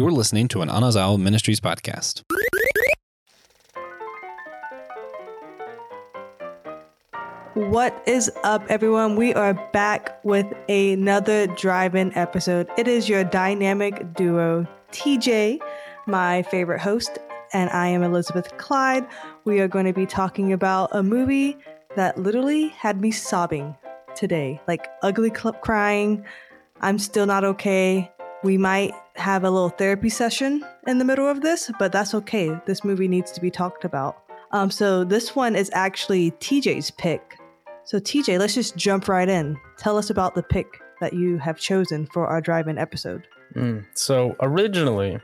You're listening to an Anazao Ministries podcast. What is up, everyone? We are back with another drive in episode. It is your dynamic duo, TJ, my favorite host, and I am Elizabeth Clyde. We are going to be talking about a movie that literally had me sobbing today, like ugly crying. I'm still not okay. We might have a little therapy session in the middle of this, but that's okay. This movie needs to be talked about. Um, so this one is actually TJ's pick. So TJ, let's just jump right in. Tell us about the pick that you have chosen for our drive-in episode. Mm. So originally,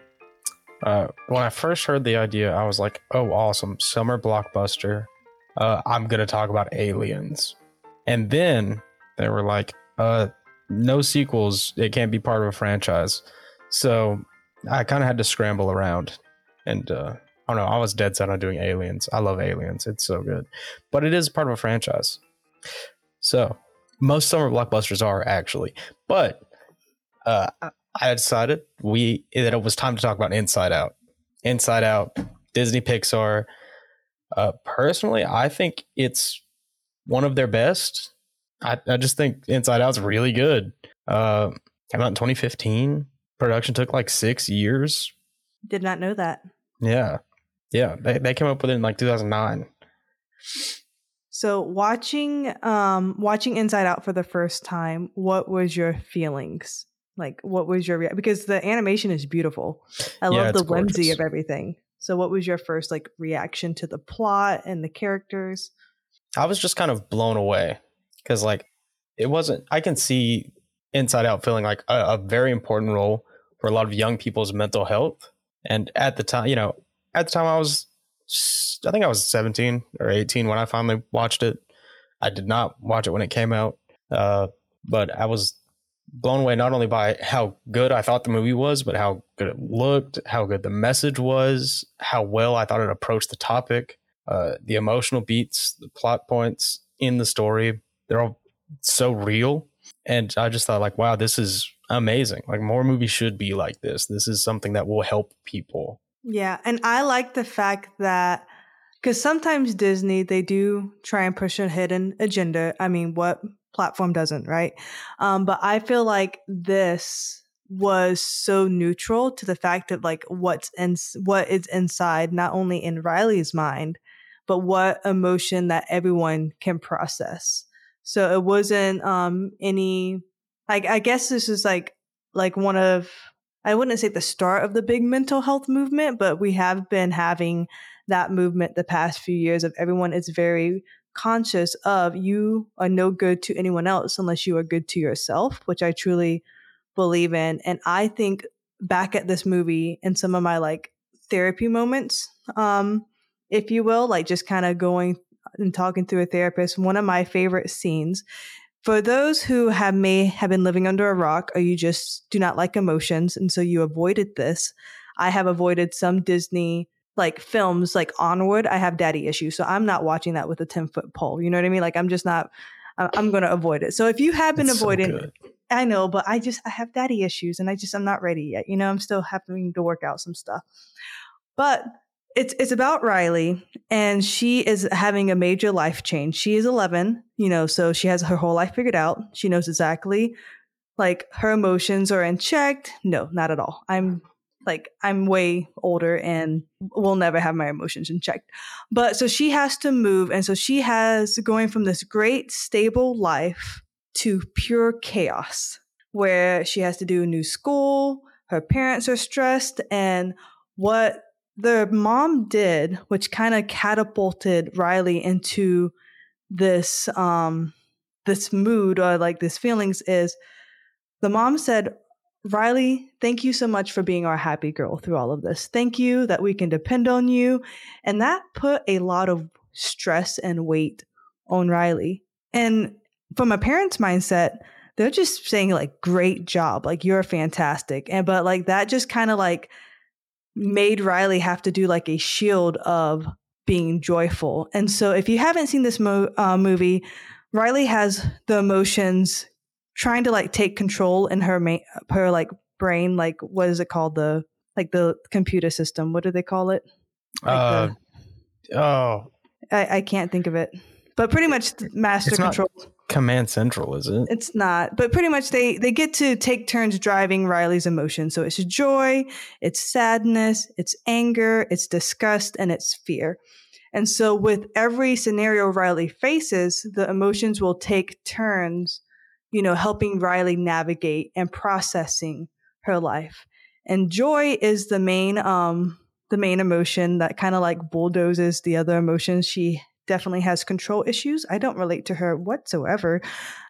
uh, when I first heard the idea, I was like, "Oh, awesome! Summer blockbuster. Uh, I'm gonna talk about aliens." And then they were like, "Uh, no sequels. It can't be part of a franchise." So I kind of had to scramble around, and uh, I don't know. I was dead set on doing aliens. I love aliens. It's so good, but it is part of a franchise. So most summer blockbusters are actually, but uh, I decided we that it was time to talk about Inside Out. Inside Out, Disney Pixar. Uh, personally, I think it's one of their best. I, I just think Inside Out's really good. Uh, came out in 2015. Production took like six years. Did not know that. Yeah, yeah. They they came up with it in like 2009. So watching um watching Inside Out for the first time, what was your feelings? Like what was your rea- because the animation is beautiful. I Yeah, love the whimsy of everything. So what was your first like reaction to the plot and the characters? I was just kind of blown away because like it wasn't. I can see Inside Out feeling like a, a very important role for a lot of young people's mental health. And at the time, you know, at the time I was, I think I was 17 or 18 when I finally watched it. I did not watch it when it came out, uh, but I was blown away not only by how good I thought the movie was, but how good it looked, how good the message was, how well I thought it approached the topic, uh, the emotional beats, the plot points in the story. They're all so real. And I just thought, like, wow, this is amazing. Like, more movies should be like this. This is something that will help people. Yeah, and I like the fact that because sometimes Disney they do try and push a hidden agenda. I mean, what platform doesn't, right? Um, but I feel like this was so neutral to the fact of like what's in what is inside, not only in Riley's mind, but what emotion that everyone can process. So it wasn't um any like I guess this is like like one of I wouldn't say the start of the big mental health movement, but we have been having that movement the past few years of everyone is very conscious of you are no good to anyone else unless you are good to yourself, which I truly believe in. And I think back at this movie and some of my like therapy moments, um, if you will, like just kind of going and talking through a therapist, one of my favorite scenes. For those who have may have been living under a rock or you just do not like emotions and so you avoided this i have avoided some disney like films like onward i have daddy issues so i'm not watching that with a 10 foot pole you know what i mean? Like i'm just not i'm going to avoid it. So if you have been It's avoiding good. i know but i just i have daddy issues and i just i'm not ready yet you know? I'm still having to work out some stuff. But it's it's about Riley and she is having a major life change. She is 11, you know, so she has her whole life figured out. She knows exactly like her emotions are in check. No, not at all. I'm like I'm way older and will never have my emotions in check. But so she has to move and so she has going from this great stable life to pure chaos where she has to do a new school, her parents are stressed and what the mom did, which kind of catapulted Riley into this um this mood or like this feelings is the mom said, Riley, thank you so much for being our happy girl through all of this. Thank you that we can depend on you. And that put a lot of stress and weight on Riley. And from a parent's mindset, they're just saying like great job, like you're fantastic. And but like that just kind of like made Riley have to do like a shield of being joyful. And so if you haven't seen this mo- uh, movie, Riley has the emotions trying to like take control in her ma- her like brain like what is it called the like the computer system. What do they call it? Like Uh, oh, I, I can't think of it, but pretty much master It's not- control. Command Central, is it? It's not, but pretty much they they get to take turns driving Riley's emotions. So it's joy, it's sadness, it's anger, it's disgust, and it's fear. And so with every scenario Riley faces, the emotions will take turns, you know, helping Riley navigate and processing her life. And joy is the main um the main emotion that kind of like bulldozes the other emotions. She definitely has control issues. I don't relate to her whatsoever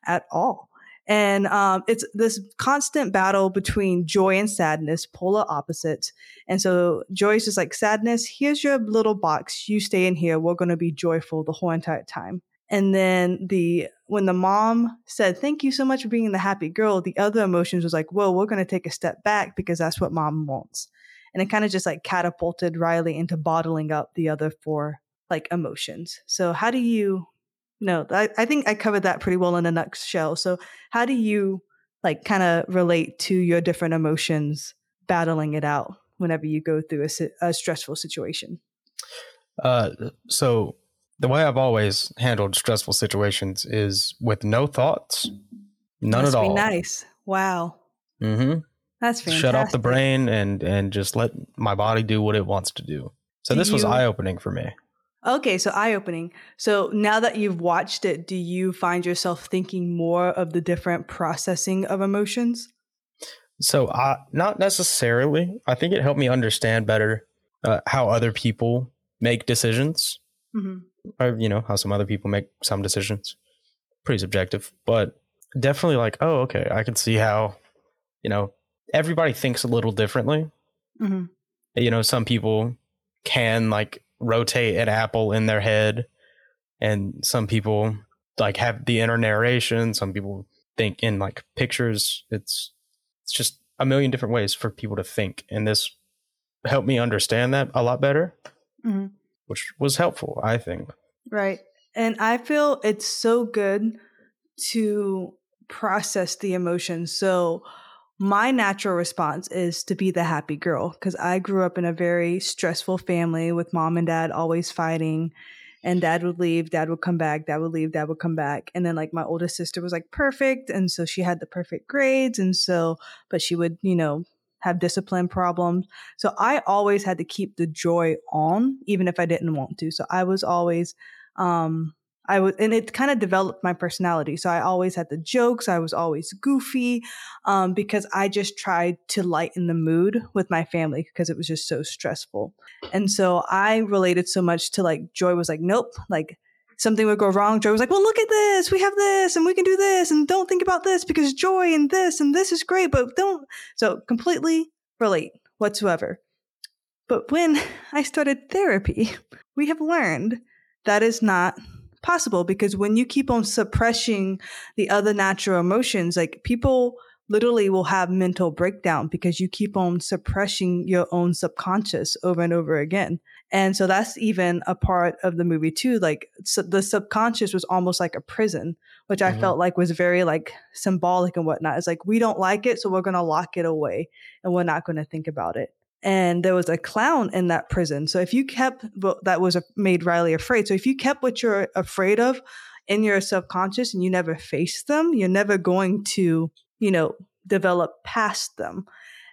at all. And um, it's this constant battle between joy and sadness, polar opposites. And so joy is like sadness. Here's your little box. You stay in here. We're going to be joyful the whole entire time. And then the when the mom said, "Thank you so much for being the happy girl," the other emotions was like, Whoa, we're going to take a step back because that's what mom wants." And it kind of just like catapulted Riley into bottling up the other four like emotions. So how do you no, I, I think I covered that pretty well in a nutshell. So how do you like kind of relate to your different emotions battling it out whenever you go through a, a stressful situation? Uh, so the way I've always handled stressful situations is with no thoughts, none Must at all. nice. Wow. Mm-hmm. That's fantastic. Shut off the brain and and just let my body do what it wants to do. So Do this was you- eye opening for me. Okay, so eye opening. So now that you've watched it, do you find yourself thinking more of the different processing of emotions? So I not necessarily. I think it helped me understand better uh, how other people make decisions, hmm or you know how some other people make some decisions. Pretty subjective, but definitely like, oh, okay, I can see how, you know, everybody thinks a little differently. hmm You know, some people can like rotate an apple in their head, and some people like have the inner narration. Some people think in like pictures. It's it's just a million different ways for people to think, and this helped me understand that a lot better, hmm which was helpful, I think. Right. And I feel it's so good to process the emotions. So my natural response is to be the happy girl because I grew up in a very stressful family with mom and dad always fighting. And dad would leave, dad would come back, dad would leave, dad would come back. And then, like, my oldest sister was like perfect. And so she had the perfect grades. And so, but she would, you know, have discipline problems. So I always had to keep the joy on, even if I didn't want to. So I was always, um, I was, and it kind of developed my personality. So I always had the jokes. I was always goofy, um, because I just tried to lighten the mood with my family because it was just so stressful. And so I related so much to like Joy was like, nope, like something would go wrong. Joy was like, well, look at this. We have this and we can do this and don't think about this because joy and this and this is great, but don't. So completely relate whatsoever. But when I started therapy, we have learned that is not possible because when you keep on suppressing the other natural emotions, like people literally will have mental breakdown because you keep on suppressing your own subconscious over and over again. And so that's even a part of the movie too. Like so the subconscious was almost like a prison, which I Mhm. felt like was very like symbolic and whatnot. It's like we don't like it, so we're gonna lock it away and we're not gonna think about it. And there was a clown in that prison. So if you kept well, that was made Riley afraid. So if you kept what you're afraid of in your subconscious and you never face them, you're never going to, you know, develop past them.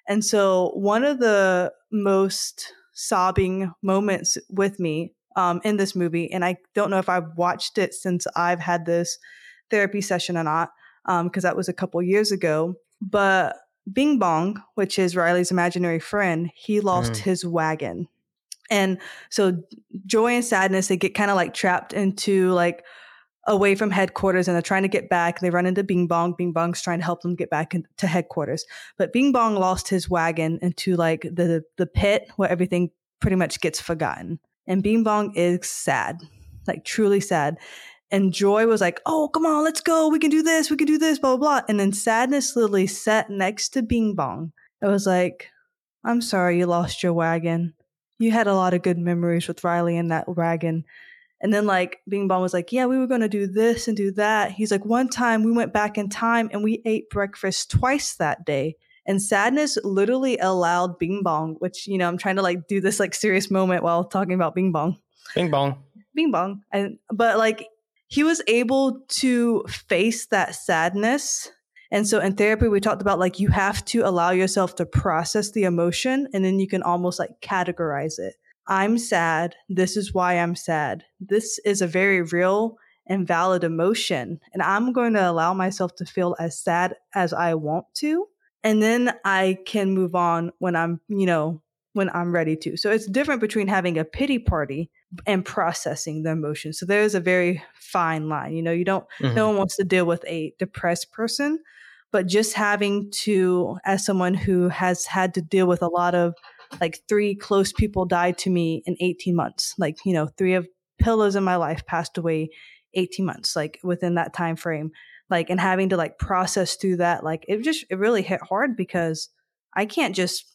And so one of the most sobbing moments with me um, in this movie, and I don't know if I've watched it since I've had this therapy session or not, because that was a couple years ago. But Bing Bong, which is Riley's imaginary friend, he lost Mm. his wagon. And so joy and sadness, they get kind of like trapped into like away from headquarters and they're trying to get back. They run into Bing Bong. Bing Bong's trying to help them get back in- to headquarters. But Bing Bong lost his wagon into like the the pit where everything pretty much gets forgotten. And Bing Bong is sad, like truly sad. And Joy was like, "Oh, come on, let's go. We can do this. We can do this." Blah blah blah. And then Sadness literally sat next to Bing Bong. It was like, "I'm sorry you lost your wagon. You had a lot of good memories with Riley in that wagon." And then like Bing Bong was like, "Yeah, we were going to do this and do that." He's like, "One time we went back in time and we ate breakfast twice that day." And sadness literally allowed Bing Bong, which, you know, I'm trying to like do this like serious moment while talking about Bing Bong. Bing bong. Bing Bong. And but like he was able to face that sadness. And so in therapy, we talked about like you have to allow yourself to process the emotion and then you can almost like categorize it. I'm sad. This is why I'm sad. This is a very real and valid emotion. And I'm going to allow myself to feel as sad as I want to. And then I can move on when I'm, you know, when I'm ready to. So it's different between having a pity party and processing the emotion. So there's a very fine line. You know, you don't, Mhm. no one wants to deal with a depressed person, but just having to, as someone who has had to deal with a lot of like three close people died to me in 18 months, like, you know, three of pillows in my life passed away 18 months, like within that time frame. Like, and having to like process through that, like it just, it really hit hard because I can't just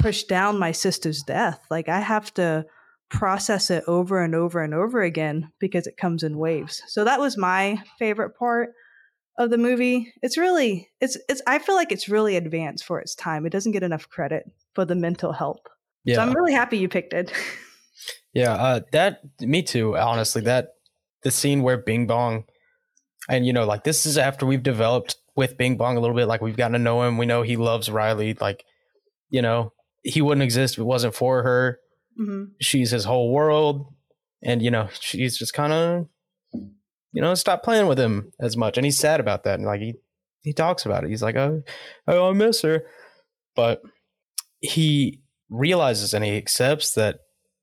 push down my sister's death. Like I have to process it over and over and over again because it comes in waves. So that was my favorite part of the movie. It's really it's it's I feel like it's really advanced for its time. It doesn't get enough credit for the mental help. Yeah. So I'm really happy you picked it. Yeah, uh, that me too. Honestly, that the scene where Bing Bong, and you know, like this is after we've developed with Bing Bong a little bit. Like we've gotten to know him. We know he loves Riley. Like, you know, he wouldn't exist if it wasn't for her. hmm She's his whole world, and you know, she's just kind of, you know, stop playing with him as much. And he's sad about that. And like he he talks about it. He's like, oh, oh, I miss her, but he realizes and he accepts that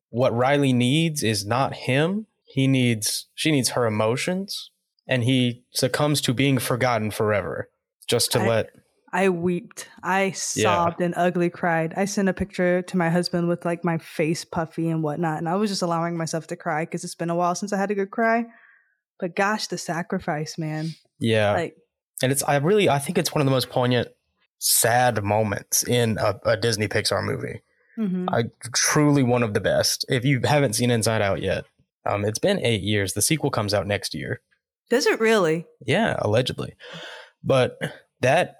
what Riley needs is not him. He needs she needs her emotions and he succumbs to being forgotten forever just to I- let I weeped. I sobbed and ugly cried. I sent a picture to my husband with like my face puffy and whatnot, and I was just allowing myself to cry because it's been a while since I had a good cry. But gosh, the sacrifice, man! yeah Like, and it's I really I think it's one of the most poignant sad moments in a, a Disney Pixar movie. mhm. I truly one of the best. If you haven't seen Inside Out yet, um, it's been eight years. The sequel comes out next year. does it really? Yeah, allegedly. But that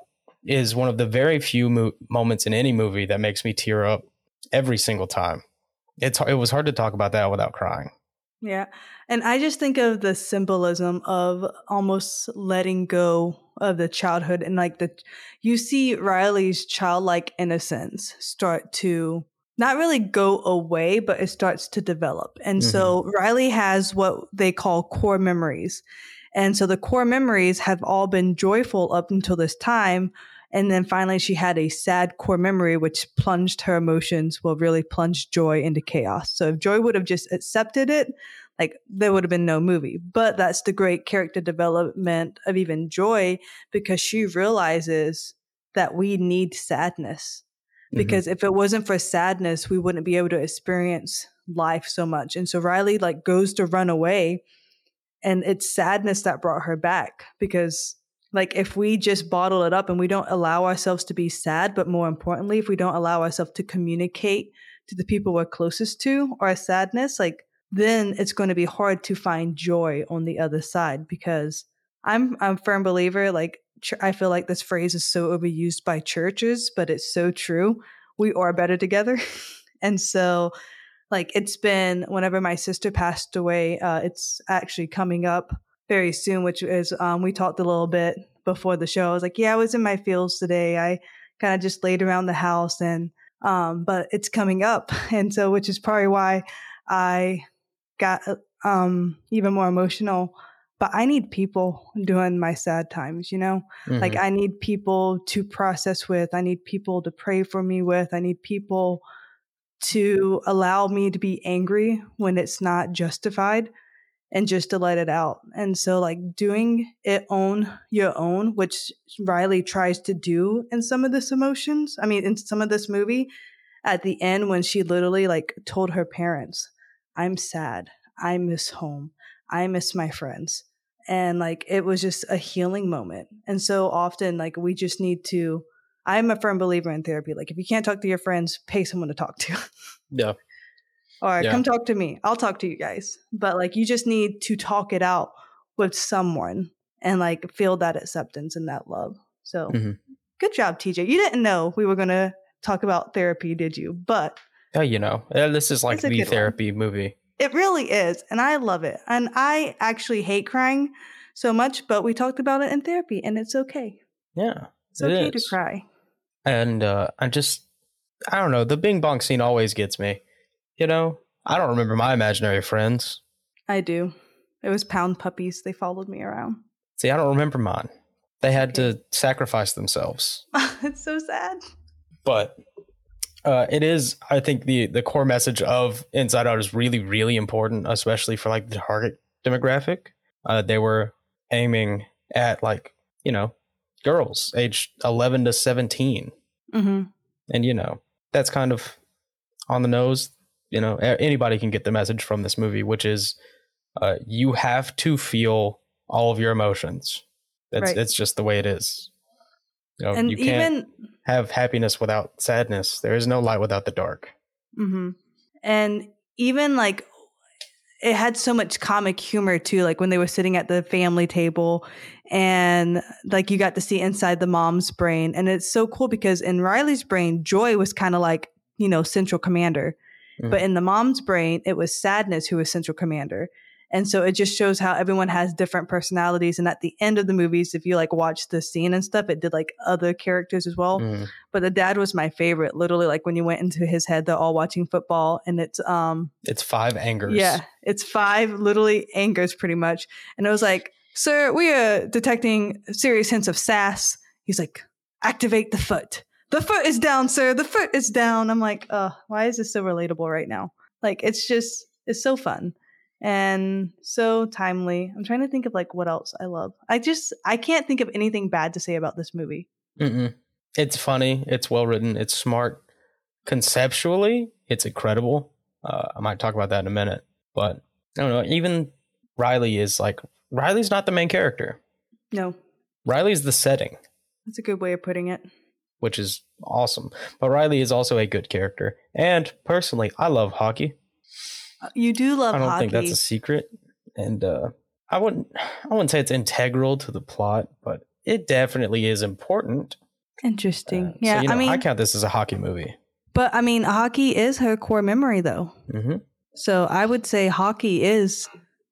is one of the very few mo- moments in any movie that makes me tear up every single time. It's it was hard to talk about that without crying. Yeah. And I just think of the symbolism of almost letting go of the childhood and like the you see Riley's childlike innocence start to not really go away, but it starts to develop. And so mm-hmm. Riley has what they call core memories. And so the core memories have all been joyful up until this time. And then finally, she had a sad core memory, which plunged her emotions, well, really plunged joy into chaos. So if Joy would have just accepted it, like there would have been no movie. But that's the great character development of even Joy because she realizes that we need sadness. Mm-hmm. Because if it wasn't for sadness, we wouldn't be able to experience life so much. And so Riley like goes to run away and it's sadness that brought her back because like if we just bottle it up and we don't allow ourselves to be sad but more importantly if we don't allow ourselves to communicate to the people we're closest to our sadness like then it's going to be hard to find joy on the other side because i'm i'm a firm believer like ch- i feel like this phrase is so overused by churches but it's so true. We are better together. And so like it's been whenever my sister passed away uh, it's actually coming up very soon which is um, we talked a little bit before the show i was like yeah i was in my fields today i kind of just laid around the house and um, but it's coming up and so which is probably why i got um, even more emotional but i need people during my sad times you know Mhm. like I need people to process with. I need people to pray for me with. I need people to allow me to be angry when it's not justified and just to let it out. And so like doing it on your own, which Riley tries to do in some of this emotions. I mean, in some of this movie at the end when she literally like told her parents, I'm sad. I miss home. I miss my friends and like it was just a healing moment and so often like we just need to i'm a firm believer in therapy like if you can't talk to your friends pay someone to talk to yeah. all right Yeah. come talk to me i'll talk to you guys but like you just need to talk it out with someone and like feel that acceptance and that love so Mhm. Good job, TJ. You didn't know we were going to talk about therapy, did you? But Yeah, you know, uh, this is like the good one. therapy movie. it really is. And I love it. And I actually hate crying so much, but we talked about it in therapy and it's okay. Yeah. It's It okay to cry. And uh, I just, I don't know, the Bing Bong scene always gets me. You know, I don't remember my imaginary friends. I do. It was pound puppies. They followed me around. See, I don't remember mine. They had to sacrifice themselves. it's so sad. But uh, it is, I think, the the core message of Inside Out is really, really important, especially for like the target demographic. Uh, they were aiming at like you know girls aged eleven to seventeen, hmm and you know that's kind of on the nose. You know, anybody can get the message from this movie, which is uh, you have to feel all of your emotions. That's Right. it's just the way it is. You know, And you can't even have happiness without sadness. There is no light without the dark. hmm And even like it had so much comic humor too, like when they were sitting at the family table and like you got to see inside the mom's brain. And it's so cool because in Riley's brain, Joy was kind of like, you know, central commander. But Mhm. in the mom's brain, it was sadness who was central commander. And so it just shows how everyone has different personalities. And at the end of the movies, if you like watch the scene and stuff, it did like other characters as well Mm. but the dad was my favorite literally like when you went into his head they're all watching football and it's um It's five angers. yeah it's five literally angers pretty much and it was like sir we are detecting serious hints of sass he's like activate the foot the foot is down sir the foot is down i'm like uh why is this so relatable right now like it's just it's so fun and so timely i'm trying to think of like what else i love i just i can't think of anything bad to say about this movie Mm-mm. It's funny. It's well written. It's smart. Conceptually, it's incredible. Uh, I might talk about that in a minute. But I don't know. Even Riley is like Riley's not the main character. no Riley's the setting, that's a good way of putting it which is awesome. But Riley is also a good character. And personally, I love hockey. Uh, You do love hockey. I don't hockey. think that's a secret. And uh, I wouldn't I wouldn't say it's integral to the plot, but it definitely is important. Interesting. Uh, so, yeah, you know, I mean, I count this as a hockey movie. but I mean, hockey is her core memory, though. hmm So I would say hockey is,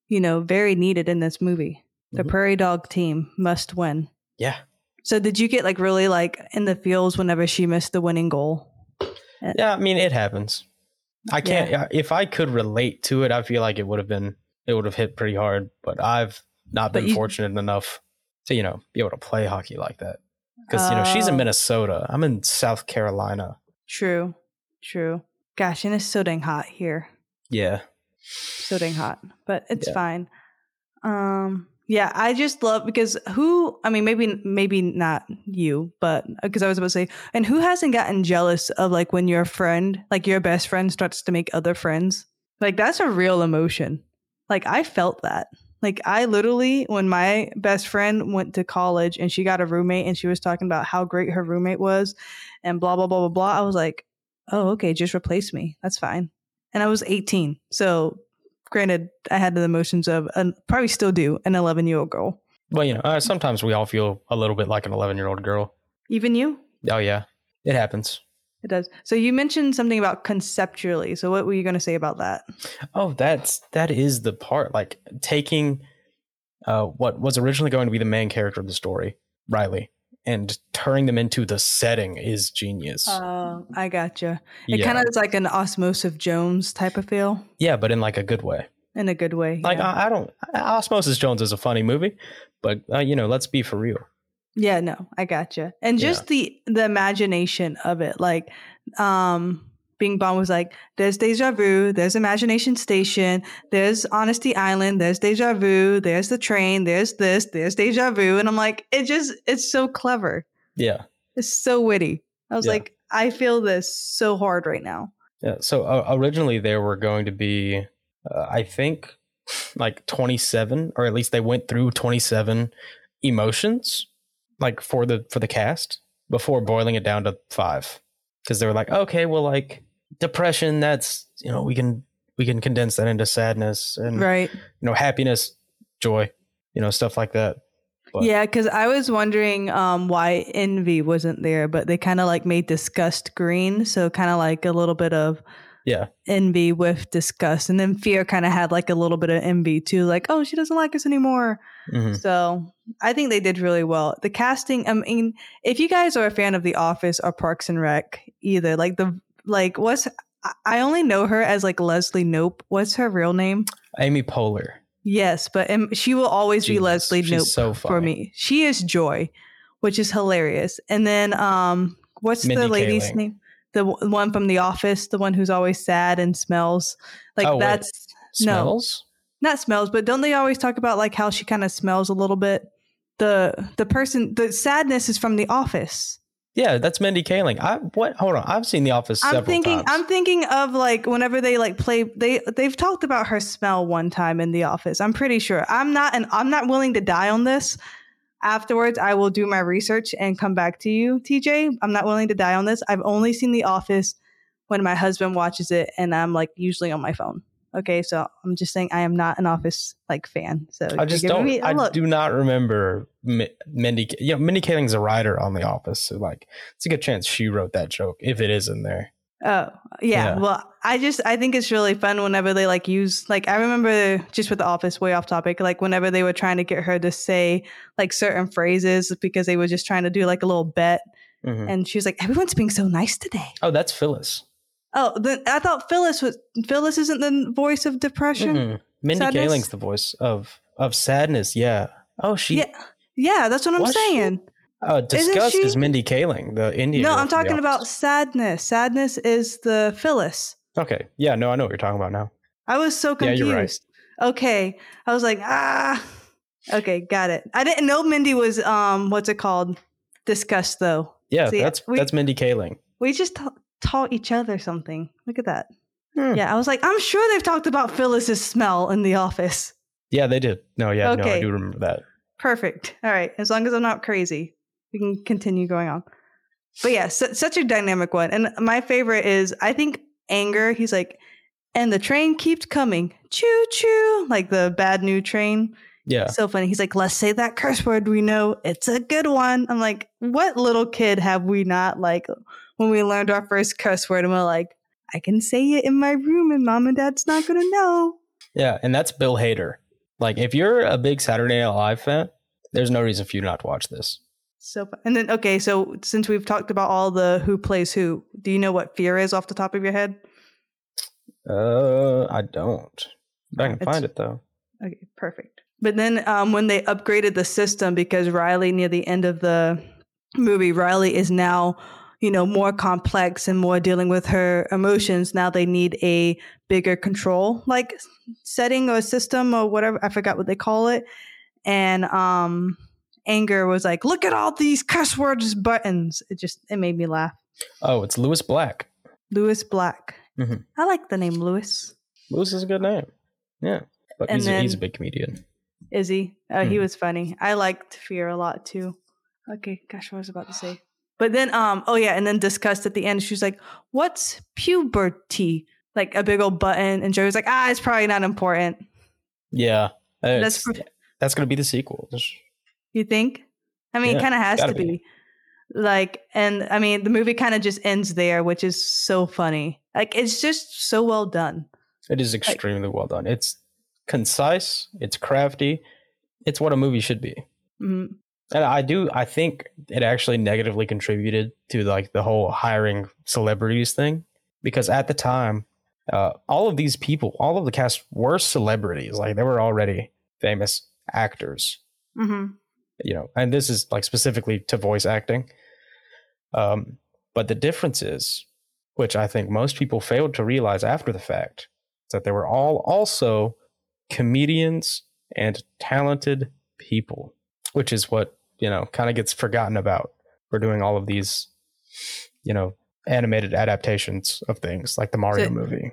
you know, very needed in this movie. The Mhm. Prairie Dog team must win. Yeah. So did you get like really like in the feels whenever she missed the winning goal? Yeah, I mean it happens. I can't. Yeah. If I could relate to it, I feel like it would have been it would have hit pretty hard. But I've not But been you- fortunate enough to you know be able to play hockey like that. Because you know she's in Oh. Minnesota. I'm in South Carolina. True, true. Gosh, and it's so dang hot here. Yeah. So dang hot, but it's Yeah. fine. Um, yeah, I just love because who? I mean, maybe maybe not you, but because I was about to say, and who hasn't gotten jealous of like when your friend, like your best friend, starts to make other friends? Like that's a real emotion. Like I felt that. Like I literally, when my best friend went to college and she got a roommate and she was talking about how great her roommate was, and blah blah blah blah blah. I was like, oh okay, just replace me. That's fine and I was 18. So, granted, I had the emotions of, and probably still do, an 11 year old girl. Well, you know, uh, sometimes we all feel a little bit like an 11 year old girl. Even you? Oh yeah, it happens. It does. So, you mentioned something about conceptually. So, what were you going to say about that? Oh, that's that is the part. Like taking uh, what was originally going to be the main character of the story, Riley, and turning them into the setting is genius. Oh, I gotcha. It yeah. kind of is like an Osmosis Jones type of feel yeah, but in like a good way. in a good way. Like yeah. I, I don't. Osmosis Jones is a funny movie, but uh, you know, let's be for real. Yeah, no, I gotcha. And Yeah. just the the imagination of it, like um Bing Bong was like, there's deja vu, there's imagination station, there's honesty island, there's deja vu, there's the train, there's this, there's deja vu. And I'm like, it just it's so clever. Yeah, It's so witty. I was Yeah. like, I feel this so hard right now. yeah. So uh, originally there were going to be, uh, I think, like twenty seven, or at least they went through twenty seven emotions, like for the for the cast before boiling it down to five, because they were like, okay, well, like depression, that's you know we can we can condense that into sadness and Right. you know happiness, joy, you know stuff like that. But yeah, because I was wondering um, why envy wasn't there, but they kind of like made disgust green, so kind of like a little bit of yeah, envy with disgust, and then fear kind of had like a little bit of envy too, like oh she doesn't like us anymore. mhm. So I think they did really well. The casting, I mean, if you guys are a fan of The Office or Parks and Rec, either like the like what's I- only know her as like Leslie Knope. What's her real name? Amy Poehler. Yes, but um, she will always be Leslie Knope so for me. She is Joy, which is hilarious. And then um, what's Mindy the lady's Kaling. name? The w- one from The Office, the one who's always sad and smells like Oh, that's No. Smells. not smells, but don't they always talk about like how she kind of smells a little bit? The the person the sadness is from The Office. Yeah, that's Mindy Kaling. I what? Hold on, I've seen The Office I'm thinking times. I'm thinking of like whenever they like play they they've talked about her smell one time in the office. I'm pretty sure. I'm not and I'm not willing to die on this. Afterwards, I will do my research and come back to you, TJ. I'm not willing to die on this. I've only seen The Office when my husband watches it and I'm like usually on my phone. Okay, so I'm just saying I am not an Office like fan. So I just don't. me I look. do not remember Mi- Mindy. You know, Mindy Kaling's a writer on The Office, so like, it's a good chance she wrote that joke if it is in there. Oh, yeah. Yeah. Well, I just I think it's really fun whenever they like use like I remember just with the office way off topic like whenever they were trying to get her to say like certain phrases because they were just trying to do like a little bet Mhm. and she was like everyone's being so nice today. Oh, that's Phyllis. Oh, then I thought Phyllis was Phyllis isn't the voice of depression. Mm-mm. Mindy Sadness? Kaling's the voice of of sadness. Yeah. Oh, she. Yeah. Yeah, that's what I'm Was she? saying. Uh, disgust she- is Mindy Kaling, the Indian. no, I'm talking about sadness. Sadness is the Phyllis. Okay. Yeah. No, I know what you're talking about now. I was so confused. Yeah, you're right. Okay. I was like, ah. Okay, got it. I didn't know Mindy was um what's it called? Disgust though. Yeah, See, that's we- that's Mindy Kaling. We just taught each other something. Look at that. Hmm. Yeah, I was like, I'm sure they've talked about Phyllis's smell in the office. Yeah, they did. No, yeah, no, I do remember that. Perfect. All right. As long as I'm not crazy, we can continue going on. But yeah, su- such a dynamic one. And my favorite is, I think, anger. He's like, and the train keeps coming. Choo choo. Like the bad new train. Yeah. So funny. He's like, let's say that curse word we know. It's a good one. I'm like, what little kid have we not like when we learned our first curse word and we're like, I can say it in my room and mom and dad's not going to know. Yeah, and that's Bill Hader. Like, if you're a big Saturday Night Live fan, there's no reason for you not to watch this. So, and then, okay, so since we've talked about all the who plays who, do you know what fear is off the top of your head? Uh, I don't. But I can It's- find it though. Okay, perfect. But then um, when they upgraded the system, because Riley near the end of the movie, Riley is now, you know, more complex and more dealing with her emotions. Now they need a bigger control like setting or system or whatever. I forgot what they call it. And um, anger was like, look at all these cuss words buttons. It just it made me laugh. Oh, it's Lewis Black. Lewis Black. Mhm. I like the name Lewis. Lewis is a good name. Yeah, but And he's, a, he's a big comedian. Is he? Oh, he Mhm. was funny. I liked Fear a lot too. Okay, gosh, what was I about to say? But then, um, oh yeah, and then discussed at the end. She's like, "What's puberty?" Like a big old button, and Joey's like, "Ah, it's probably not important." Yeah, That's that's that's gonna be the sequel. You think? I mean, Yeah, it kind of has gotta be. be. Like, and I mean, the movie kind of just ends there, which is so funny. Like, it's just so well done. It is extremely well done. It's concise. It's crafty. It's what a movie should be. Mhm. And I do. I think it actually negatively contributed to like the whole hiring celebrities thing because at the time, uh, all of these people, all of the cast were celebrities. Like they were already famous actors. Mhm. You know, and this is like specifically to voice acting. Um, but the difference is, which I think most people failed to realize after the fact, is that they were all also comedians and talented people, which is what, you know, kind of gets forgotten about for doing all of these, you know, animated adaptations of things like the Mario So- movie.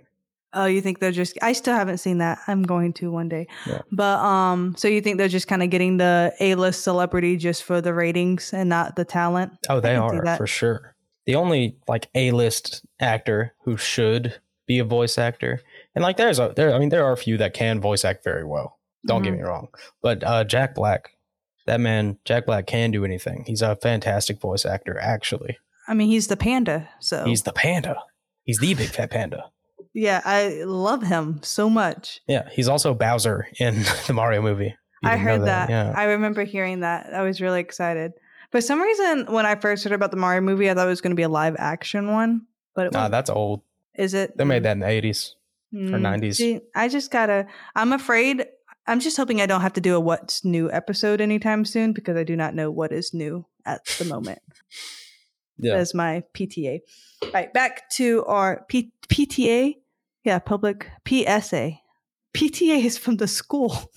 Oh, you think they're just? I still haven't seen that. I'm going to one day. Yeah. But um, so you think they're just kind of getting the A-list celebrity just for the ratings and not the talent? Oh, they are for sure. The only like A-list actor who should be a voice actor, and like there's a there. I mean, there are a few that can voice act very well. Don't get Mhm. me wrong, but uh, Jack Black that man Jack Black can do anything. He's a fantastic voice actor. Actually, I mean, he's the panda, so he's the panda. He's the big fat panda. yeah, I love him so much. Yeah, he's also Bowser in the Mario movie. I heard that. Yeah. I remember hearing that. I was really excited. For some reason, when I first heard about the Mario movie, I thought it was going to be a live action one. But it Nah, wasn't. that's old. is it? They made that in the eighties. Mm, 90s. I just gotta. I'm afraid. I'm just hoping I don't have to do a what's new episode anytime soon because I do not know what is new at the moment. Yeah. As my PTA. Right, back to our P- PTA. Yeah, public PSA. PTA is from the school.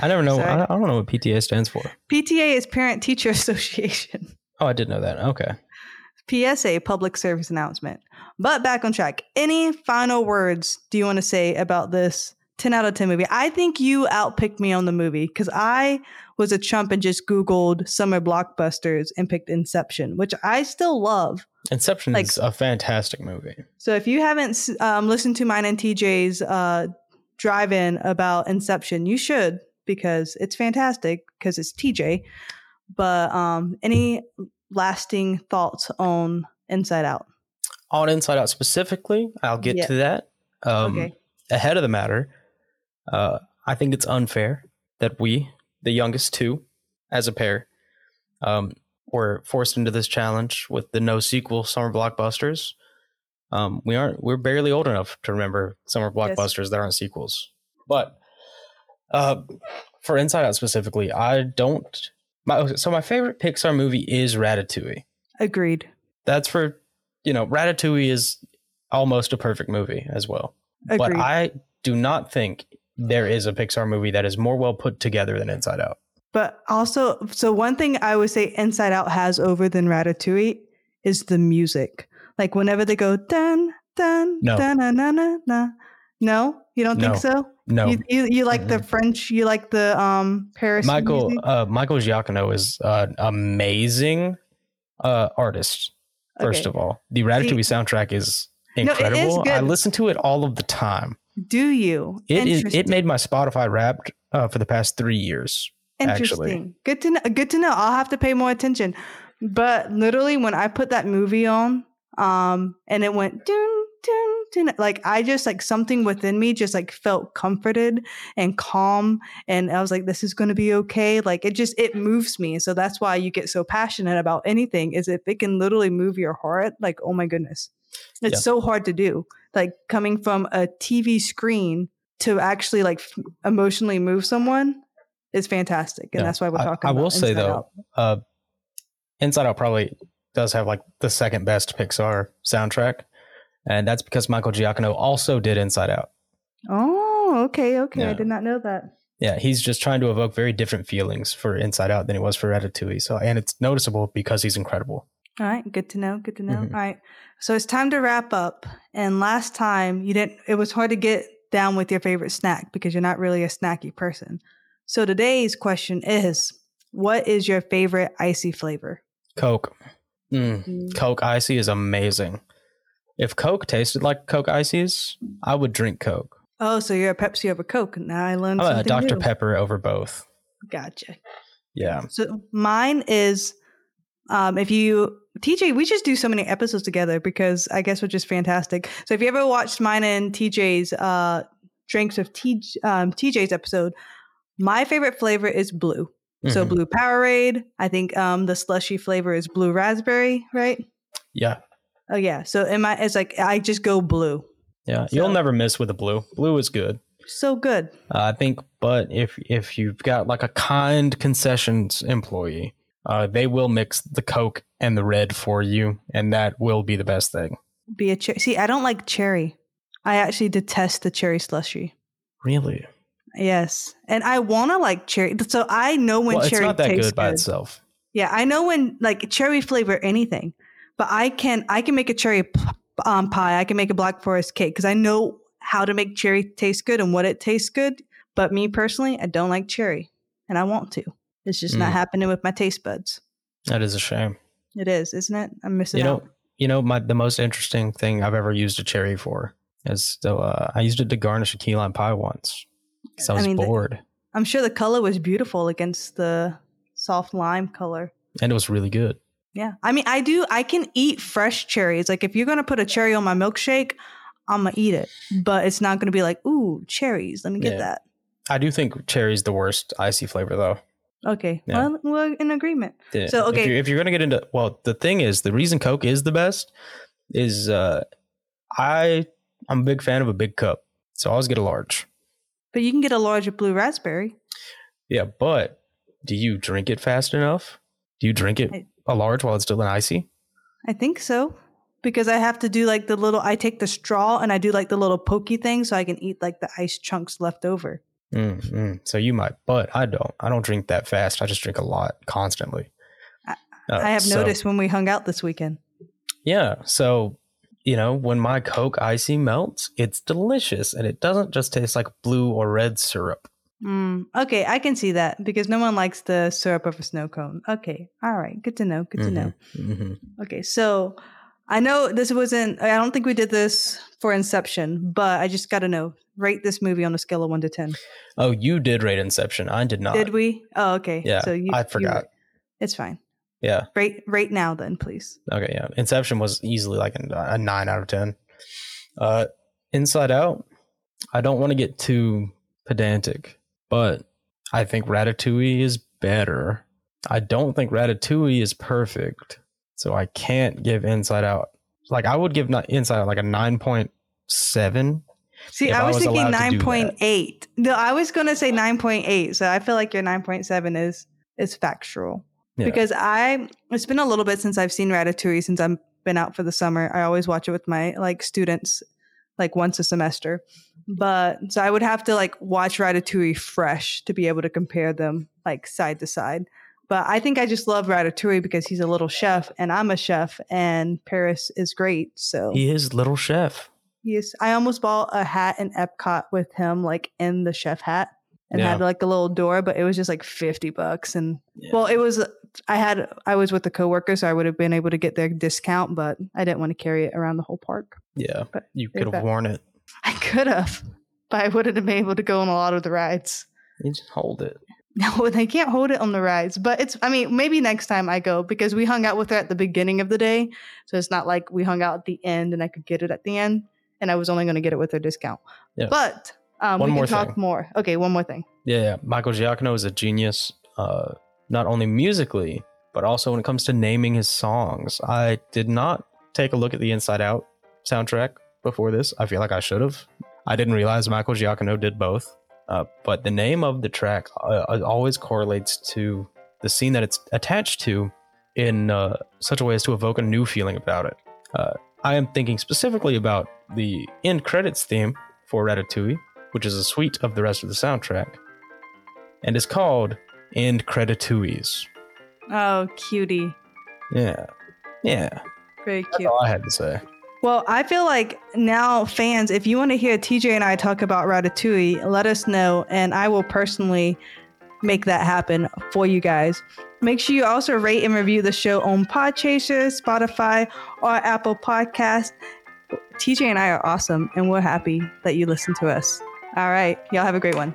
I never know. I, I don't know what PTA stands for. PTA is Parent Teacher Association. Oh, I did know that. Okay. PSA, public service announcement. But back on track. Any final words do you want to say about this 10 out of 10 movie? I think you outpicked me on the movie because I was a chump and just Googled summer blockbusters and picked Inception, which I still love. Inception Like- is a fantastic movie. So if you haven't um, listened to mine and TJ's uh, drive in about Inception, you should because it's fantastic because it's TJ. But um, any lasting thoughts on Inside Out? On Inside Out specifically, I'll get Yeah. to that. Um, Okay. Ahead of the matter, uh, I think it's unfair that we, the youngest two, as a pair, um, were forced into this challenge with the no sequel summer blockbusters. Um, we aren't. We're barely old enough to remember summer Yes. blockbusters that aren't sequels. But uh, for Inside Out specifically, I don't. My, so my favorite Pixar movie is Ratatouille. Agreed. That's for you know Ratatouille is almost a perfect movie as well. But I do not think there is a Pixar movie that is more well put together than Inside Out. But also, so one thing I would say Inside Out has over than Ratatouille is the music. Like whenever they go dun dun No. dun na na na na. No, you don't think so? No, You, you you like the French? You like the um Paris? Michael music? uh, Michael Giacchino is an amazing uh, artist. First Okay. of all, the Ratatouille soundtrack is No, it is incredible. I listen to it all of the time. Do you? It is. It made my Spotify Wrapped uh, for the past three years. actually. Interesting. Good to know. Good to know. I'll have to pay more attention. But literally, when I put that movie on, um, and it went dun dun dun, like I just like something within me just like felt comforted and calm, and I was like, "This is going to be okay." Like it just it moves me, so that's why you get so passionate about anything. Is if it can literally move your heart, like oh my goodness, it's Yeah. so hard to do. Like coming from a TV screen to actually like f- emotionally move someone is fantastic, and Yeah. that's why we're talking. I, about will say Inside though, Out. uh, Inside Out probably does have like the second best Pixar soundtrack, and that's because Michael Giacchino also did Inside Out. Oh, okay, okay. I did not know that. Yeah, he's just trying to evoke very different feelings for Inside Out than he was for Ratatouille. So, and it's noticeable because he's incredible. All right, good to know. Good to know. Mhm. All right, so it's time to wrap up. And last time you didn't. It was hard to get down with your favorite snack because you're not really a snacky person. So today's question is, what is your favorite icy flavor? Coke, mm, Coke Icy is amazing. If Coke tasted like Coke Ices, I would drink Coke. Oh, so you're a Pepsi over Coke. Now I learned I'm a Dr new. Pepper over both. Gotcha. Yeah, So mine is um if you TJ, we just do so many episodes together because I guess we're just fantastic. So if you ever watched mine and TJ's uh drinks with T, um, TJ's episode, my favorite flavor is blue. So Mhm. blue Powerade. I think um the slushy flavor is blue raspberry, right? yeah, Oh yeah. So in my it's like I just go blue. yeah. So- You'll never miss with a blue. Blue is good. So good. Uh, I think, but if if you've got like a kind concessions employee, uh, they will mix the Coke and the red for you, and that will be the best thing. Be a cher- see. I don't like cherry. I actually detest the cherry slushy. Really? Yes, and I want to like cherry. So I know when well, it's cherry not that tastes good by itself. Yeah, I know when like cherry flavor anything, but I can I can make a cherry p- um, pie. I can make a black forest cake because I know how to make cherry taste good and what it tastes good. But me personally, I don't like cherry, and I want to. It's just not Mm. happening with my taste buds. That is a shame. It is, isn't it? I'm missing you know, out. you know, my the most interesting thing I've ever used a cherry for is so uh, I used it to garnish a key lime pie once. 'cause I I was mean, the- bored. I'm sure the color was beautiful against the soft lime color. And it was really good. Yeah. I mean, I do, I can eat fresh cherries. Like if you're going to put a cherry on my milkshake, I'm going to eat it. But it's not going to be like, ooh, cherries. Let me get Yeah. that. I do think cherry's the worst icy flavor though. Okay. Yeah. Well, we're in agreement. Yeah. So, okay. if you're, if you're gonna get into well, the thing is, the reason Coke is the best is uh, I I'm a big fan of a big cup, so I always get a large. But you can get a larger blue raspberry. Yeah, but do you drink it fast enough? Do you drink it I- a large while it's still an icy? I think so. Because I have to do like the little, I take the straw and I do like the little pokey thing so I can eat like the ice chunks left over. Mm, mm. So you might, but I don't. I don't drink that fast. I just drink a lot constantly. I- Uh, I have so- noticed when we hung out this weekend. Yeah. So, you know, when my Coke icy melts, it's delicious and it doesn't just taste like blue or red syrup. Mm, okay, I can see that because no one likes the syrup of a snow cone. Okay, all right, good to know. Good to know. hmm Okay, so I know this wasn't. I don't think we did this for Inception, but I just got to know. Rate this movie on a scale of one to ten. Oh, you did rate Inception. I did not. Did we? Oh, okay. Yeah, so you, I you- forgot. it's fine. Yeah. Rate rate now, then, please. Okay. Yeah. Inception was easily like a, a nine out of 10. Uh, Inside Out, I don't want to get too pedantic, but I think Ratatouille is better. I don't think Ratatouille is perfect. So I can't give Inside Out. Like, I would give Inside Out like a 9.7. See, I I was, was thinking allowed to do nine that. point eight. No, I was gonna say nine point eight. So I feel like your nine point seven is is factual. Yeah. Because I it's been a little bit since I've seen Ratatouille since I've been out for the summer. I always watch it with my like students like once a semester. But so I would have to like watch Ratatouille fresh to be able to compare them like side to side. But I think I just love Ratatouille because he's a little chef and I'm a chef and Paris is great. So He is Little Chef. Yes, I almost bought a hat in Epcot with him, like in the chef hat, and Yeah. had like a little door, but it was just like fifty bucks. And Yeah. well, it was I had I was with a coworker, so I would have been able to get their discount, but I didn't want to carry it around the whole park. Yeah. But You could have worn it. I could have, but I wouldn't have been able to go on a lot of the rides. You just hold it. No, they can't hold it on the rides. But it's, I mean, maybe next time I go because we hung out with her at the beginning of the day. So it's not like we hung out at the end and I could get it at the end. And I was only going to get it with her discount. Yeah. But um, One we can talk thing. more. Okay, one more thing. Yeah, yeah. Michael Giacchino is a genius, uh, not only musically, but also when it comes to naming his songs. I did not take a look at the Inside Out soundtrack before this. I feel like I should have. I didn't realize Michael Giacchino did both. Uh, but the name of the track uh, always correlates to the scene that it's attached to in uh, such a way as to evoke a new feeling about it. Uh, I am thinking specifically about the end credits theme for Ratatouille, which is a suite of the rest of the soundtrack, and is called End Creditouilles. Oh, cutie. Yeah. Yeah. Very cute. That's all I had to say. Well, I feel like now, fans, if you want to hear TJ and I talk about Ratatouille, let us know, and I will personally make that happen for you guys. Make sure you also rate and review the show on Podchaser, Spotify, or Apple Podcast. TJ and I are awesome, and we're happy that you listen to us. All right, y'all have a great one.